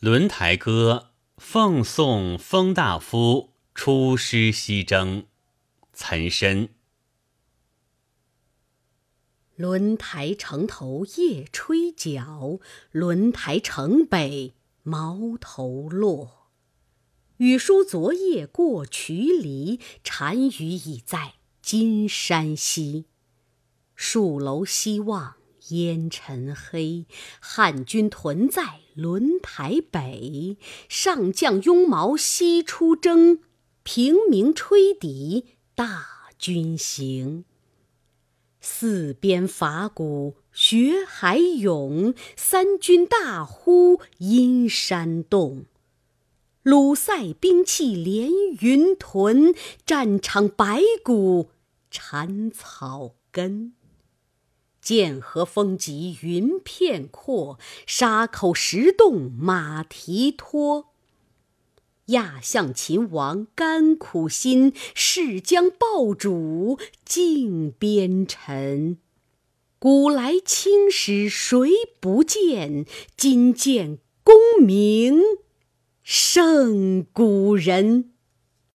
轮台歌奉送封大夫出师西征。岑参。轮台城头夜吹角，轮台城北茅头落。雨疏昨夜过渠犁，单于已在金山西。戍楼西望烟尘黑，汉军屯在轮台北。上将拥毛西出征，平明吹笛大军行。四边伐鼓学海涌，三军大呼阴山动。鲁塞兵器连云屯，战场白骨缠草根。剑河风急云片阔，沙口石洞马蹄脱。亚象秦王甘苦心，誓将报主尽边尘。古来青史谁不见？今见功名胜古人。